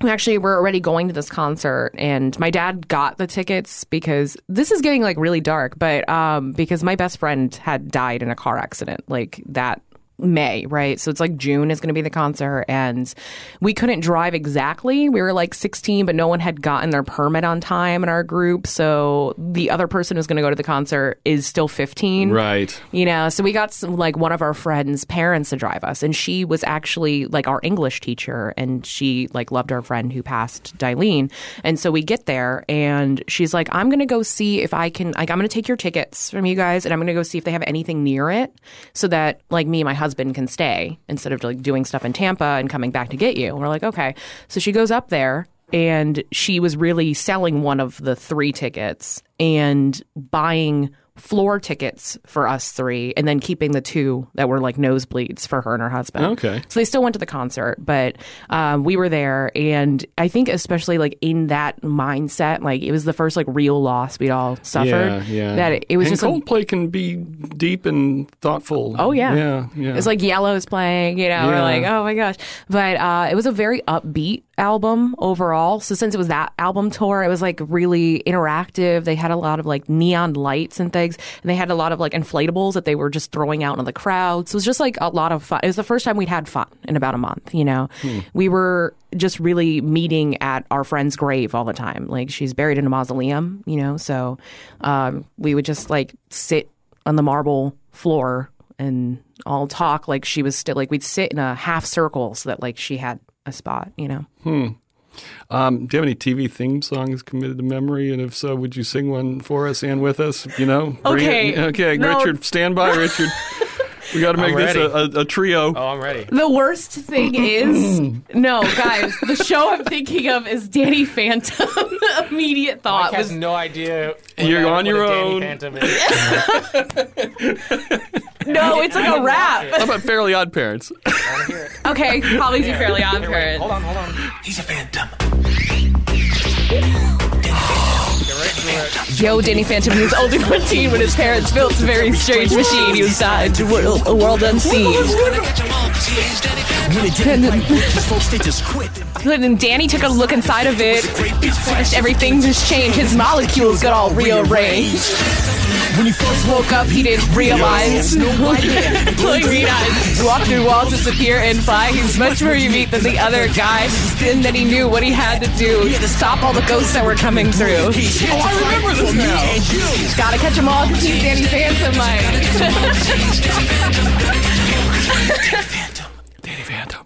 we actually were already going to this concert, and my dad got the tickets because this is getting like really dark. But um, because my best friend had died in a car accident, like that. May, right? So it's like June is going to be the concert, and we couldn't drive exactly. We were like 16, but no one had gotten their permit on time in our group. So the other person who's going to go to the concert is still 15. right. You know, so we got some, like one of our friends' parents to drive us, and she was actually like our English teacher, and she like loved our friend who passed, Dilene. And so we get there, and she's like, "I'm gonna go see if I can, like, I'm gonna take your tickets from you guys, and I'm gonna go see if they have anything near it, so that like me and my husband can stay instead of like doing stuff in Tampa and coming back to get you." And we're like, "Okay." So she goes up there and she was really selling one of the three tickets and buying floor tickets for us three and then keeping the two that were like nosebleeds for her and her husband. Okay. So they still went to the concert, but um, we were there. And I think, especially like in that mindset, like it was the first like real loss we'd all suffered. Yeah, yeah. That it, it was and just Coldplay can be deep and thoughtful. Oh yeah, yeah, yeah. It's like Yellow's playing, you know. We're like, oh my gosh! But uh, it was a very upbeat album overall. So since it was that album tour, it was like really interactive. They had a lot of like neon lights and things, and they had a lot of like inflatables that they were just throwing out in the crowd. So it was just like a lot of fun. It was the first time we'd had fun in about a month. You know, we were just really meeting at our friend's grave all the time. Like she's buried in a mausoleum, you know. So um, we would just like sit on the marble floor and all talk like she was still like we'd sit in a half circle so that like she had a spot, you know. Um, do you have any TV theme songs committed to memory? And if so, would you sing one for us and with us? You know, [laughs] Bring it- Okay. okay, No. Richard, stand by, Richard. We got to make this a, a, a trio. Oh, I'm ready. The worst thing is [clears throat] no, guys, the show I'm thinking of is Danny Phantom. [laughs] Immediate Mike thought has was no idea. You're a- on what your a Danny own. Phantom is. [laughs] no, it's like a rap. How about Fairly Odd Parents? [laughs] I hear it. Okay, probably do fairly odd Here, parents. Hold on, hold on. He's a phantom. Get right to it. Yo, Danny Phantom, he was only 14 when his parents built a very strange machine. He was tied to world, a world unseen. When it didn't quite work, these folks they just quit. Then Danny took a look inside of it. Finished everything just changed. His molecules got all rearranged. When he first woke Woke up, he didn't realize. Glowing green eyes, walk through walls, disappear and fly. He's much more unique than the other guy. And then he knew what he had to do to stop all the ghosts that were coming through. oh, I remember this now. Gotta catch them all because he's Danny Phantom, like. Danny Phantom.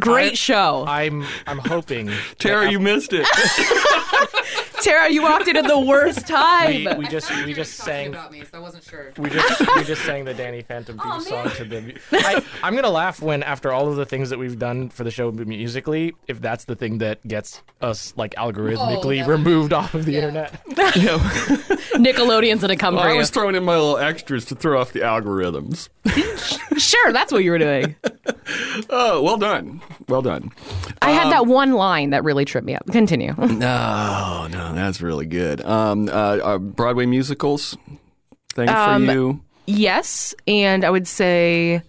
Great show. I'm I'm hoping Tara, you missed it. [laughs] Tara, you walked in at the worst time. we, we just we just sang about me, so I wasn't sure. we just we just [laughs] sang the Danny Phantom theme song to the. I, I'm gonna laugh when after all of the things that we've done for the show musically, if that's the thing that gets us like algorithmically oh, yeah. removed off of the internet. [laughs] Yeah. Nickelodeon's gonna come Well, for I you. was throwing in my little extras to throw off the algorithms. [laughs] Sure, that's what you were doing. Oh, well done. Well done. I had that um, one line that really tripped me up. Continue. No, no, that's really good. Um, uh, uh, Broadway musicals. Thing Um, for you. yes, and I would say,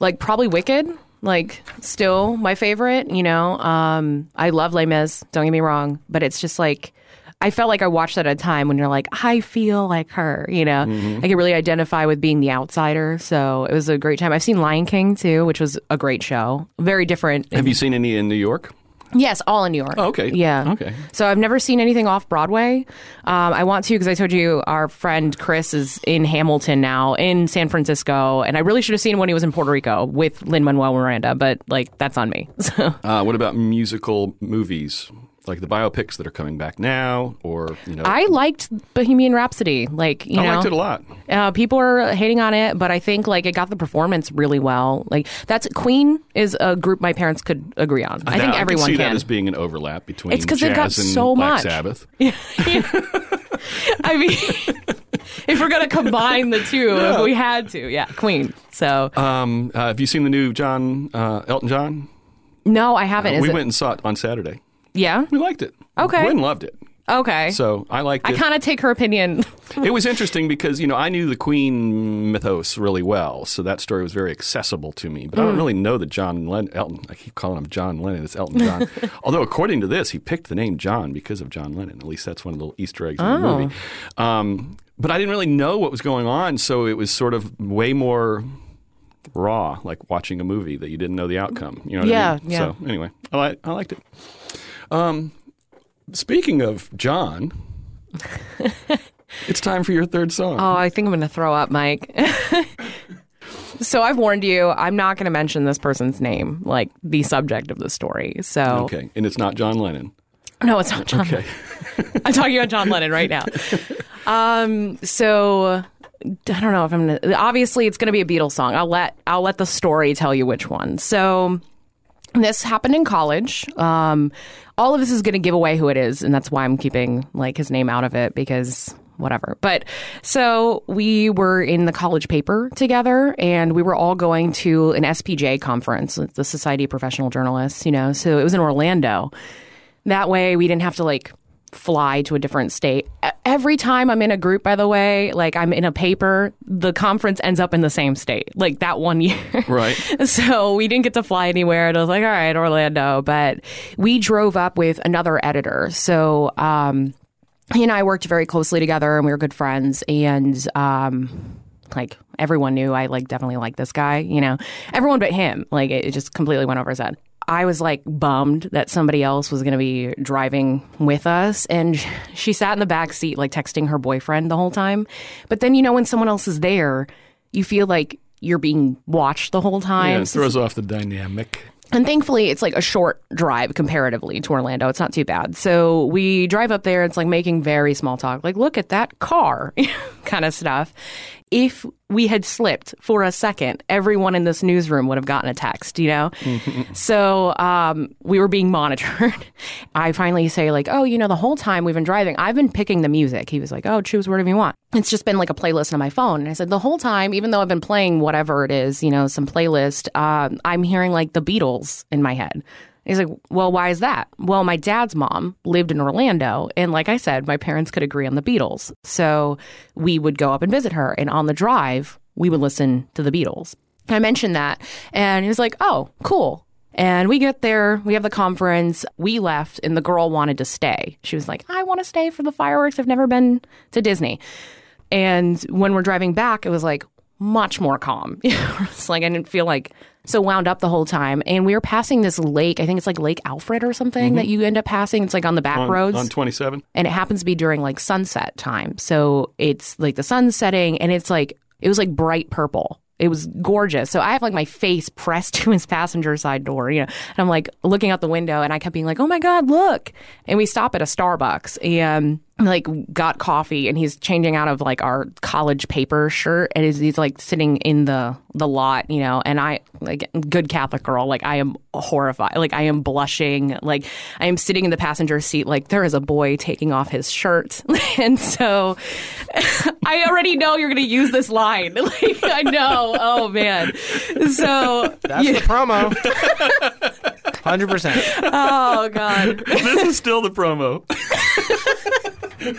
like, probably Wicked. Like, still my favorite. You know, um, I love Les Mis. Don't get me wrong, but it's just like. I felt like I watched that at a time when you're like, I feel like her, you know. Mm-hmm. I could really identify with being the outsider. So it was a great time. I've seen Lion King too, which was a great show. Very different. Have you seen any in New York? Yes, all in New York. Oh, okay. Yeah. Okay. So I've never seen anything off Broadway. Um, I want to because I told you our friend Chris is in Hamilton now in San Francisco, and I really should have seen when he was in Puerto Rico with Lin Manuel Miranda, but like that's on me. [laughs] So Uh, what about musical movies? Like the biopics that are coming back now, or you know, I liked Bohemian Rhapsody. Like you I know, liked it a lot. Uh, people are hating on it, but I think like it got the performance really well. Like that's Queen is a group my parents could agree on. I think everyone can see can. that as being an overlap between it's because they've got so Black much. Sabbath. [laughs] I mean, [laughs] if we're gonna combine the two, if we had to, yeah, Queen. So Um, uh, have you seen the new John uh, Elton John? no, I haven't. Is we it? went and saw it on Saturday. Yeah. We liked it. Okay. Gwen loved it. Okay. So I liked I kind of take her opinion. [laughs] it was interesting because you know I knew the Queen mythos really well, so that story was very accessible to me. But I Mm. don't really know that John Lennon. Elton, I keep calling him John Lennon. It's Elton John. [laughs] Although according to this, he picked the name John because of John Lennon. At least that's one of the little Easter eggs in the Oh. movie. Um, but I didn't really know what was going on, so it was sort of way more raw, like watching a movie that you didn't know the outcome. You know what I Yeah, mean? yeah. So anyway, I, li- I liked it. Um, speaking of John. [laughs] It's time for your third song. oh, I think I'm gonna throw up, Mike. [laughs] so I've warned you. I'm not gonna mention this person's name, like the subject of the story. So Okay, and it's not John Lennon. no, it's not John. Okay, [laughs] I'm talking about John Lennon right now. Um, so I don't know if I'm gonna. Obviously, it's gonna be a Beatles song. I'll let I'll let the story tell you which one. So this happened in college. Um, all of this is going to give away who it is, and that's why I'm keeping like his name out of it because whatever. But so we were in the college paper together, and we were all going to an SPJ conference, the Society of Professional Journalists. You know, so it was in Orlando. That way, we didn't have to like fly to a different state. Every time I'm in a group, by the way, like I'm in a paper, the conference ends up in the same state, like that one [laughs] year. Right. So we didn't get to fly anywhere. And I was like, all right, Orlando. But we drove up with another editor. So um, he and I worked very closely together and we were good friends. And um, like everyone knew I like definitely like this guy, you know, everyone but him. Like it, it just completely went over his head. I was like bummed that somebody else was going to be driving with us. And she sat in the back seat, like texting her boyfriend the whole time. But then, you know, when someone else is there, you feel like you're being watched the whole time. Yeah, it throws off the dynamic. And thankfully, it's like a short drive comparatively to Orlando. It's not too bad. So we drive up there. It's like making very small talk, like, look at that car [laughs] kind of stuff. If we had slipped for a second, everyone in this newsroom would have gotten a text, you know? [laughs] so um, we were being monitored. [laughs] I finally say, like, oh, you know, the whole time we've been driving, I've been picking the music. He was like, oh, choose whatever you want. It's just been like a playlist on my phone. And I said, the whole time, even though I've been playing whatever it is, you know, some playlist, um, I'm hearing like the Beatles in my head. He's like, well, why is that? Well, my dad's mom lived in Orlando. And like I said, my parents could agree on the Beatles. So we would go up and visit her. And on the drive, we would listen to the Beatles. I mentioned that. And he was like, oh, cool. And we get there, we have the conference, we left, and the girl wanted to stay. She was like, I want to stay for the fireworks. I've never been to Disney. And when we're driving back, it was like much more calm. [laughs] it's like I didn't feel like so wound up the whole time. And we were passing this lake. I think it's like Lake Alfred or something mm-hmm. that you end up passing. It's like on the back On, roads on 27? and it happens to be during like sunset time. So it's like the sun's setting and it's like it was like bright purple. It was gorgeous. So I have like my face pressed [laughs] to his passenger side door, you know, and I'm like looking out the window and I kept being like, oh my God, look. And we stop at a Starbucks and like got coffee and he's changing out of like our college paper shirt and he's, he's like sitting in the the lot you know and i like good catholic girl like i am horrified like i am blushing like i am sitting in the passenger seat like there is a boy taking off his shirt [laughs] and so [laughs] i already know you're gonna use this line [laughs] like i know oh man so That's the promo. Hundred percent. oh god this is still the promo. [laughs]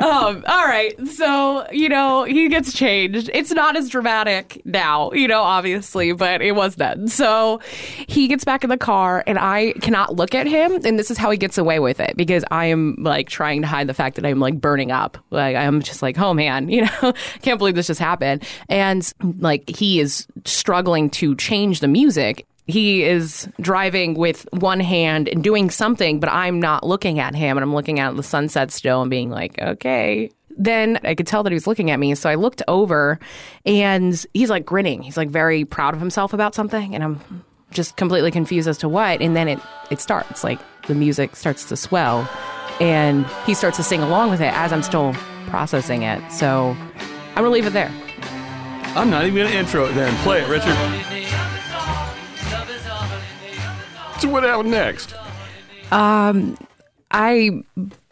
Um, all right. So, you know, he gets changed. It's not as dramatic now, you know, obviously, but it was then. So he gets back in the car and I cannot look at him. And this is how he gets away with it because I am like trying to hide the fact that I'm like burning up. Like, I'm just like, oh man, [laughs] you know, can't believe this just happened. And like, he is struggling to change the music he is driving with one hand and doing something, but I'm not looking at him and I'm looking at the sunset still and being like, okay. Then I could tell that he was looking at me. So I looked over and he's like grinning. He's like very proud of himself about something. And I'm just completely confused as to what. And then it, it starts like the music starts to swell and he starts to sing along with it as I'm still processing it. So I'm going to leave it there. I'm not even going to intro it then. Play it, Richard. So what happened next? Um, I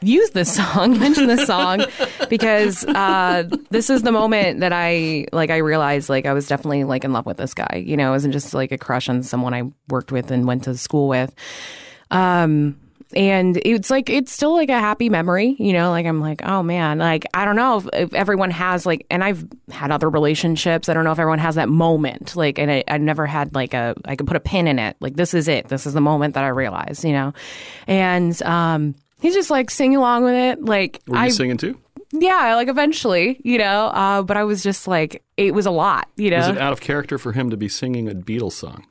use this song, [laughs] mention this song, because uh, this is the moment that I like. I realized like I was definitely like in love with this guy. You know, it wasn't just like a crush on someone I worked with and went to school with. Um, and it's like it's still like a happy memory. You know, like I'm like, oh man, like I don't know if, if everyone has like, and I've had other relationships. I don't know if everyone has that moment. Like, and I, I never had like a I could put a pin in it. Like this is it. This is the moment that I realized. You know, and um. He's just like singing along with it. Like Were you I, singing too? yeah, like eventually, you know. Uh, but I was just like, it was a lot, you know. Was it out of character for him to be singing a Beatles song?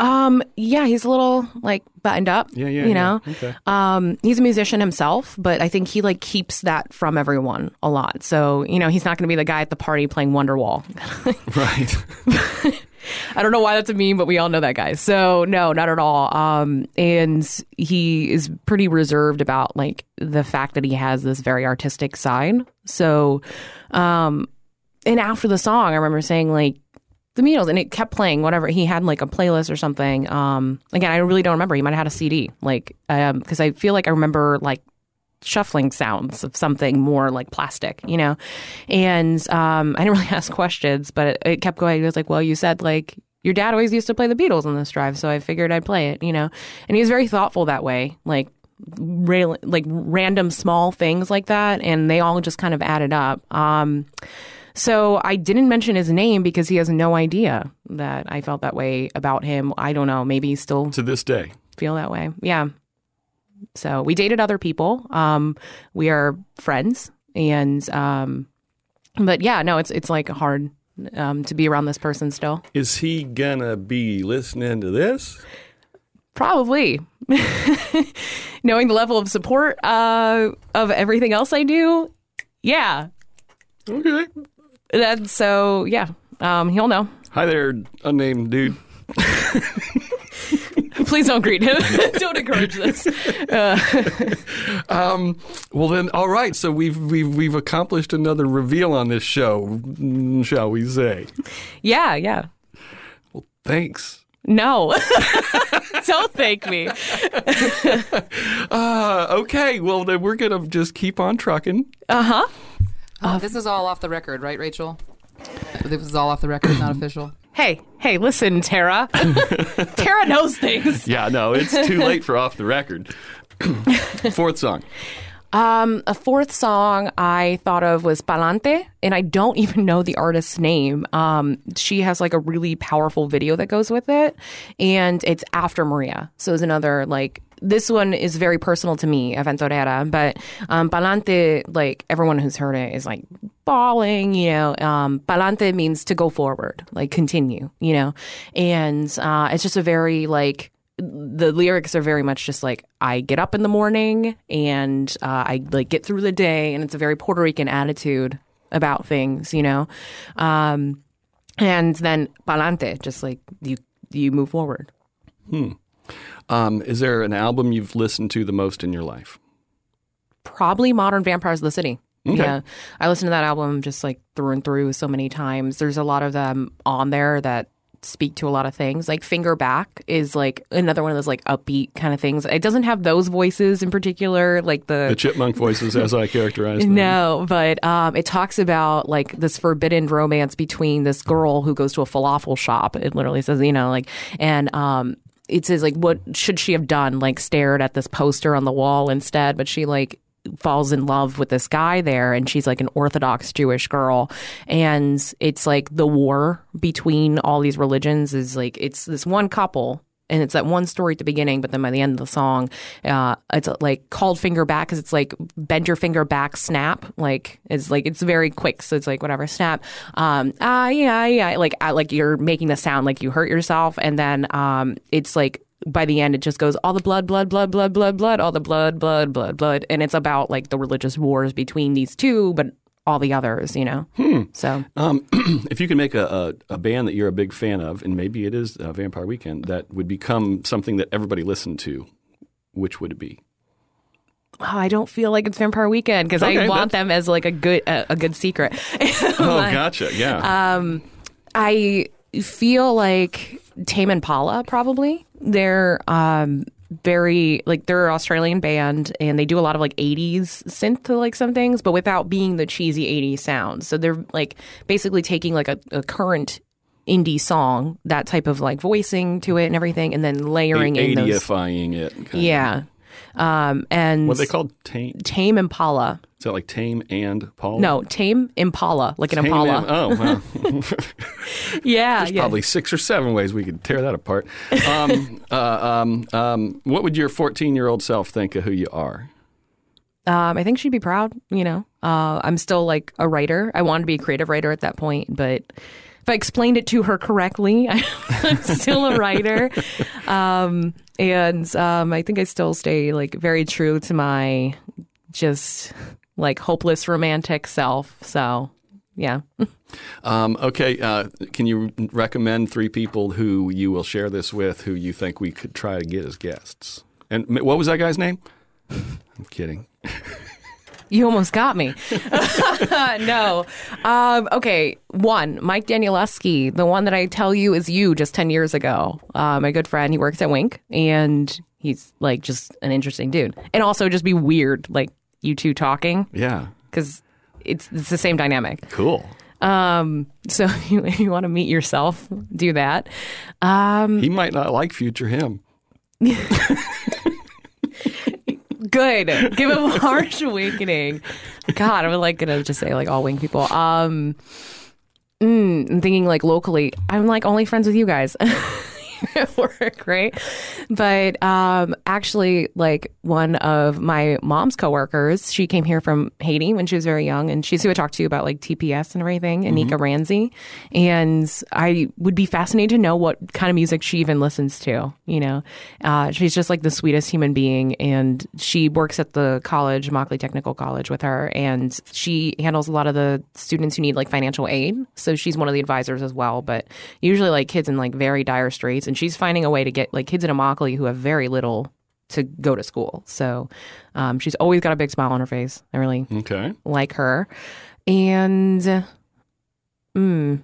Um, yeah, he's a little like buttoned up. Yeah, yeah, You yeah. know, Okay. um, he's a musician himself, but I think he like keeps that from everyone a lot. So you know, he's not going to be the guy at the party playing Wonderwall. [laughs] Right. [laughs] I don't know why that's a meme, but we all know that guy. So no, not at all. Um, and he is pretty reserved about like the fact that he has this very artistic side. So, um, and after the song, I remember saying like, the Beatles, and it kept playing whatever he had like a playlist or something. Um, again, I really don't remember. He might have had a CD, like because I feel like I remember like shuffling sounds of something more like plastic, you know. And um, I didn't [laughs] really ask questions, but it, it kept going. He was like, "Well, you said like your dad always used to play the Beatles on this drive, so I figured I'd play it, you know." And he was very thoughtful that way, like ra- like random small things like that, and they all just kind of added up. Um, so I didn't mention his name because he has no idea that I felt that way about him. I don't know. Maybe he still To this day. feel that way. Yeah. So we dated other people. Um, we are friends, and um, but yeah, no, it's it's like hard um, to be around this person still. Is he gonna be listening to this? Probably. [laughs] Knowing the level of support uh, of everything else I do, yeah. Okay. That's so yeah. Um, he'll know. Hi there, unnamed dude. [laughs] Please don't greet him. [laughs] don't encourage this. [laughs] um Well then, all right. So we've we've we've accomplished another reveal on this show, mm, shall we say? Yeah, yeah. Well, thanks. No. don't thank me. Uh, okay. Well, then we're gonna just keep on trucking. Uh-huh. Oh, this is all off the record, right, Rachel? This is all off the record, not official. [clears throat] Hey, hey, listen, Tara. [laughs] Tara knows things. Yeah. No, it's too late for off the record. [clears throat] Fourth song. Um, a fourth song I thought of was Palante, and I don't [laughs] even know the artist's name. Um, she has like a really powerful video that goes with it, and it's after Maria. So it's another like this one is very personal to me, Aventurera, but um, Palante, like everyone who's heard it is like bawling, you know. Um, Palante means to go forward, like continue, you know, and uh, it's just a very like the lyrics are very much just like I get up in the morning and uh, I like get through the day, and it's a very Puerto Rican attitude about things, you know. Um, and then palante, just like you you move forward. Um, is there an album you've listened to the most in your life? Probably Modern Vampires of the City. Okay. Yeah, I listened to that album just like through and through so many times. There's a lot of them on there that speak to a lot of things. Like Finger Back is like another one of those like upbeat kind of things. It doesn't have those voices in particular, like The chipmunk voices, as I [laughs] characterize them. No, but um, it talks about like this forbidden romance between this girl who goes to a falafel shop. It literally says, you know, like, and um, it says like, what should she have done? Like, stared at this poster on the wall instead, but she like falls in love with this guy there and she's like an orthodox jewish girl and it's like the war between all these religions is like it's this one couple and it's that one story at the beginning, but then by the end of the song, uh, it's like called finger back because it's like bend your finger back, snap. Like it's like it's very quick, so it's like whatever, snap. Um, ah, yeah, yeah, like uh, like you're making the sound like you hurt yourself, and then um, it's like by the end it just goes all the blood, blood, blood, blood, blood, blood, all the blood, blood, blood, blood, and it's about like the religious wars between these two, but all the others, you know. So Um, [clears throat] if you can make a, a, a band that you're a big fan of, and maybe it is uh, Vampire Weekend, that would become something that everybody listened to, which would it be? oh, I don't feel like it's Vampire Weekend because Okay, I want them as like a good a, a good secret. [laughs] Oh, gotcha. Yeah. Um, I feel like Tame Impala probably. They're um very like they're an Australian band and they do a lot of like 80s synth to like some things, but without being the cheesy 80s sound. So they're like basically taking like a, a current indie song, that type of like voicing to it and everything, and then layering in those. 80ifying it. Yeah. Um and What are they called? Tame? Tame Impala. Is that like Tame and Paul? No, Tame Impala, like an Tame Impala. oh, wow. [laughs] [laughs] yeah, There's yeah. probably six or seven ways we could tear that apart. Um, [laughs] uh, um, um, what would your 14 year old self think of who you are? Um, I think she'd be proud. You know, uh, I'm still like a writer. I wanted to be a creative writer at that point, but I explained it to her correctly, [laughs] I'm still a writer. Um, and um, I think I still stay like very true to my just like hopeless romantic self. So, yeah. Um, okay, uh, can you recommend three people who you will share this with who you think we could try to get as guests? And what was that guy's name? [laughs] I'm kidding. [laughs] You almost got me. [laughs] [laughs] no. Um, okay. One, Mike Danielewski, the one that I tell you is you just 10 years ago. Uh, my good friend, he works at Wink and he's like just an interesting dude. And also just be weird, like you two talking, Yeah. because it's, it's the same dynamic. Cool. Um, so [laughs] if you, if you want to meet yourself, do that. Um, He might not like future him. Good. Give him a [laughs] harsh awakening. God, I'm like gonna just say like all wing people. Um, mm, I'm thinking like locally. I'm like only friends with you guys. [laughs] [laughs] at work, right? But um, actually, like one of my mom's coworkers, she came here from Haiti when she was very young, and she's who I talked to about like TPS and everything, Anika Ramsey. And I would be fascinated to know what kind of music she even listens to. You know, uh, she's just like the sweetest human being, and she works at the college, Immokalee Technical College, with her, and she handles a lot of the students who need like financial aid. So she's one of the advisors as well, but usually like kids in like very dire straits, and she's finding a way to get like kids in Immokalee who have very little to go to school. So um, she's always got a big smile on her face. I really Okay. like her. And mm,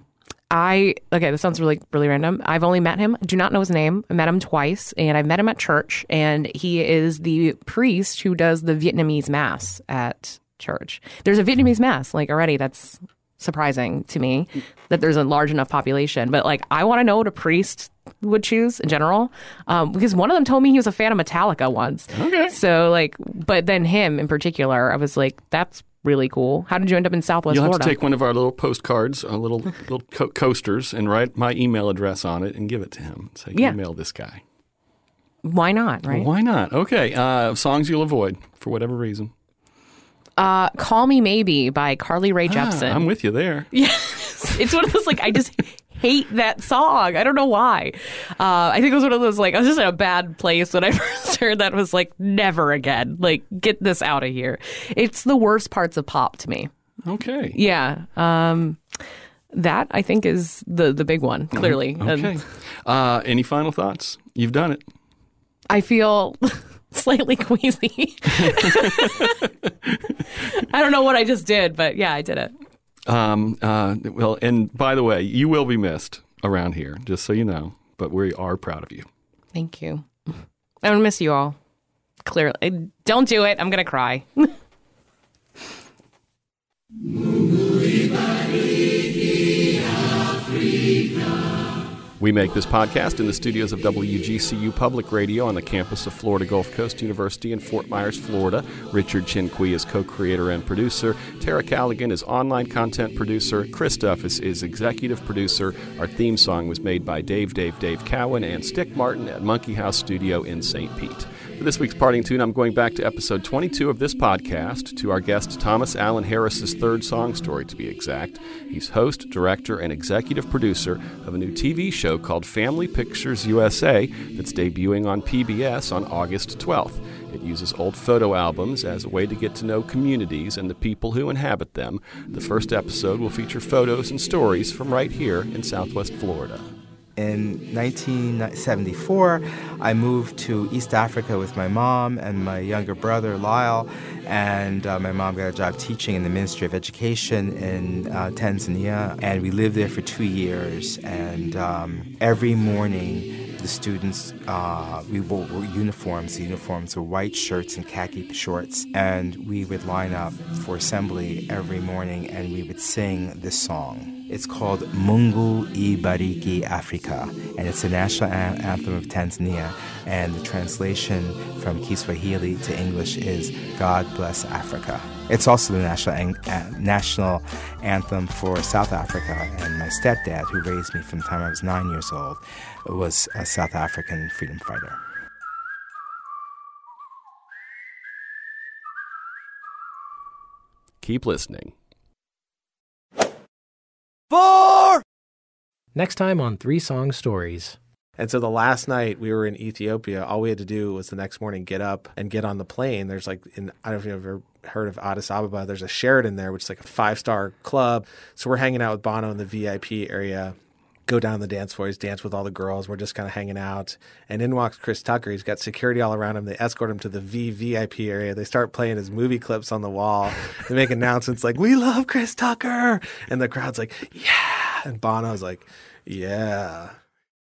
I okay, this sounds really really random. I've only met him. I do not know his name. I met him twice, and I met him at church. And he is the priest who does the Vietnamese mass at church. There's a Vietnamese mass like already. That's surprising to me that there's a large enough population. But like, I want to know what a priest would choose in general, um, because one of them told me he was a fan of Metallica once. Okay. So like, but then him in particular, I was like, that's really cool. How did you end up in Southwest You'll have Florida? to take one of our little postcards, our little little co- coasters, and write my email address on it and give it to him. Say, Yeah. email this guy. Why not? Right? Why not? Okay. Uh, songs you'll avoid for whatever reason. Uh, Call Me Maybe by Carly Rae Ah, Jepsen. I'm with you there. [laughs] Yes. It's one of those like I just hate that song. I don't know why. Uh, I think it was one of those like I was just in a bad place when I [laughs] first heard that. Was like never again. Like get this out of here. It's the worst parts of pop to me. Okay. Yeah. Um, that I think is the the big one. Clearly. Okay. Uh, any final thoughts? You've done it. I feel. [laughs] Slightly queasy. [laughs] I don't know what I just did, but yeah, I did it. Um, uh, well, and by the way, you will be missed around here, just so you know. But we are proud of you. Thank you. I'm gonna miss you all. Clearly, don't do it. I'm gonna cry. [laughs] We make this podcast in the studios of WGCU Public Radio on the campus of Florida Gulf Coast University in Fort Myers, Florida. Richard Chinqui is co creator and producer. Tara Callaghan is online content producer. Chris Duffus is executive producer. Our theme song was made by Dave, Dave, Dave Cowan and Stick Martin at Monkey House Studio in St. Pete. For this week's parting tune, I'm going back to episode 22 of this podcast to our guest Thomas Allen Harris's third song story, to be exact. He's host, director, and executive producer of a new TV show called Family Pictures USA that's debuting on PBS on August 12th. It uses old photo albums as a way to get to know communities and the people who inhabit them. The first episode will feature photos and stories from right here in Southwest Florida. In 1974, I moved to East Africa with my mom and my younger brother, Lyle. And uh, my mom got a job teaching in the Ministry of Education in uh, Tanzania. And we lived there for two years. And um, every morning, the students, uh, we wore, wore uniforms. The uniforms were white shirts and khaki shorts. And we would line up for assembly every morning and we would sing this song. It's called Mungu Ibariki Africa, and it's the national an- anthem of Tanzania. And the translation from Kiswahili to English is God Bless Africa. It's also the national, an- national anthem for South Africa. And my stepdad, who raised me from the time I was nine years old, was a South African freedom fighter. Keep listening. Next time on Three Song Stories. And so the last night we were in Ethiopia, all we had to do was the next morning get up and get on the plane. There's like, in, I don't know if you've ever heard of Addis Ababa, there's a Sheraton there, which is like a five star club. So we're hanging out with Bono in the VIP area. Go down the dance floor. He's dance with all the girls. We're just kind of hanging out. And in walks Chris Tucker. He's got security all around him. They escort him to the VVIP area. They start playing his movie clips on the wall. They make [laughs] announcements like, "We love Chris Tucker," and the crowd's like, "Yeah!" And Bono's like, "Yeah."